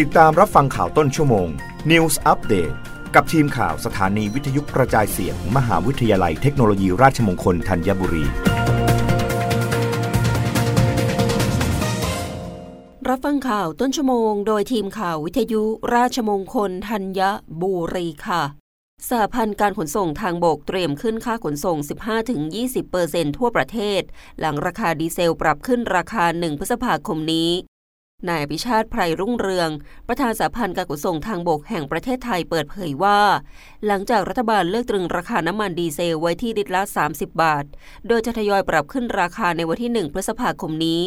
ติดตามรับฟังข่าวต้นชั่วโมง News Update กับทีมข่าวสถานีวิทยุกระจายเสียงมหาวิทยาลัยเทคโนโลยีราชมงคลธัญบุรี รับฟังข่าวต้นชั่วโมง โดยทีมข่าววิทยุราชมงคลธัญบุรีค่ะสหพันธ์การขนส่งทางบกเตรียมขึ้นค่าขนส่ง 15-20%ทั่วประเทศ หลังราคาดีเซลปรับขึ้นราคา 1 พฤษภาคมนี้ นายพิชาติไพรรุ่งเรือง ประธานสาพันธ์การขนส่งทางบกแห่งประเทศไทยเปิดเผยว่า หลังจากรัฐบาลเลิกตรึงราคาน้ำมันดีเซลไว้ที่ลิตรละ 30 บาท โดยจะทยอยปรับขึ้นราคาในวันที่ 1 พฤษภาคมนี้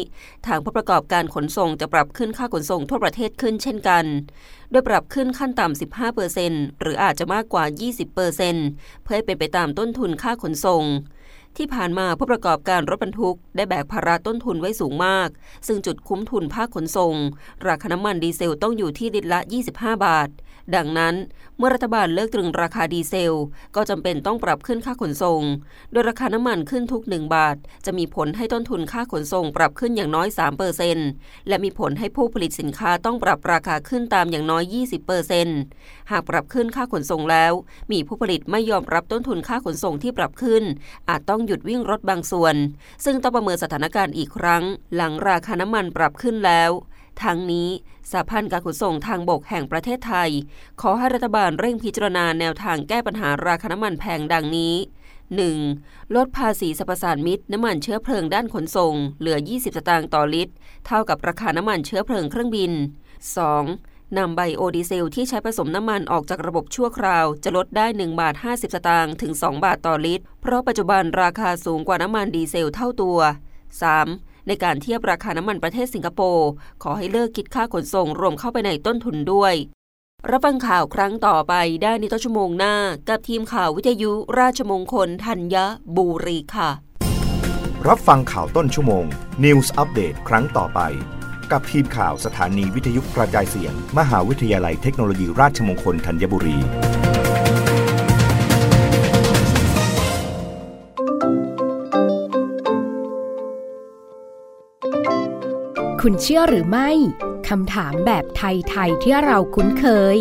ทางผู้ประกอบการขนส่งจะปรับขึ้นค่าขนส่งทั่วประเทศขึ้นเช่นกัน โดยปรับขึ้นขั้นต่ำ 15%หรืออาจจะมากกว่า 20%เพื่อให้เป็นไปตามต้นทุนค่าขนส่ง ที่ผ่านมาผู้ประกอบการรถบรรทุก ได้แบกภาระต้นทุนไว้สูงมาก ซึ่งจุดคุ้มทุนภาคขนส่ง ราคาน้ำมันดีเซลต้องอยู่ที่ลิตรละ 25 บาท ดังนั้น เมื่อรัฐบาลเลิกตรึงราคาดีเซล ก็จำเป็นต้องปรับขึ้นค่าขนส่ง โดยราคาน้ำมันขึ้นทุก 1 บาท จะมีผลให้ต้นทุนค่าขนส่งปรับขึ้นอย่างน้อย 3%และมีผลให้ผู้ผลิตสินค้าต้องปรับราคาขึ้นตามอย่างน้อย 20%หากปรับขึ้นค่าขนส่งแล้ว มีผู้ผลิตไม่ยอมรับต้นทุนค่าขนส่งที่ปรับขึ้น อาจต้องหยุดวิ่งรถบางส่วน ซึ่งต้องประเมินสถานการณ์อีกครั้ง หลังราคาน้ำมันปรับขึ้นแล้วทั้งนี้สหพันธ์การขนส่งทางบกแห่งประเทศไทย ขอให้รัฐบาลเร่งพิจารณาแนวทางแก้ปัญหาราคาน้ำมันแพงดังนี้ 1. ลดภาษีสรรพสานมิตรน้ำมันเชื้อเพลิงด้านขนส่ง เหลือ 20 สตางค์ต่อลิตร เท่ากับราคาน้ำมันเชื้อเพลิงเครื่องบิน 2. นำไบโอดีเซลที่ใช้ผสมน้ำมันออกจากระบบชั่วคราว จะลดได้ 1 บาท 50 สตางค์ถึง 2 บาทต่อลิตร เพราะปัจจุบันราคาสูงกว่าน้ำมันดีเซลเท่าตัว 3. ในการเทียบราคาน้ำมันประเทศสิงคโปร์ขอให้เลิกคิดค่าขนส่งรวมเข้าไปในต้นทุนด้วย รับฟังข่าวครั้งต่อไปได้ในต้นชั่วโมงหน้า กับทีมข่าววิทยุราชมงคลธัญบุรีค่ะ รับฟังข่าวต้นชั่วโมง News อัปเดตครั้งต่อไป กับทีมข่าวสถานีวิทยุกระจายเสียง มหาวิทยาลัยเทคโนโลยีราชมงคลธัญบุรี คุณเชื่อหรือไม่คำถามแบบไทย ๆ ที่เราคุ้นเคย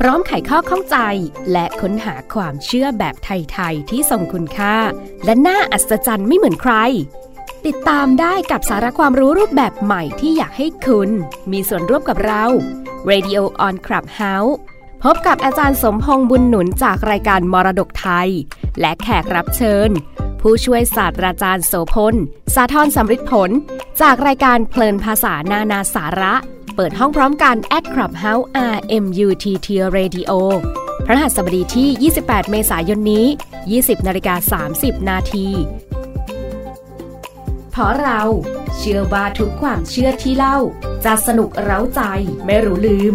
พร้อมไขข้อข้องใจและค้นหาความเชื่อแบบไทย ๆ ที่ทรงคุณค่า และน่าอัศจรรย์ไม่เหมือนใคร ติดตามได้กับสาระความรู้รูปแบบใหม่ที่อยากให้คุณ มีส่วนร่วมกับเรา Radio on Clubhouse พบกับอาจารย์สมพงษ์บุญหนุนจากรายการมรดกไทย และแขกรับเชิญ ผู้ช่วยศาสตราจารย์โสพล สาทรสำริดผล จากรายการเพลินภาษานานาสาระ เปิดห้องพร้อมกัน at Clubhouse RMUTT Radio พระหัสบดีที่ 28 เมษายนนี้ 20นาฬิกา30 นาที ราะเรา เชื่อว่าทุกความเชื่อที่เล่า จะสนุกเร้าใจไม่รู้ลืม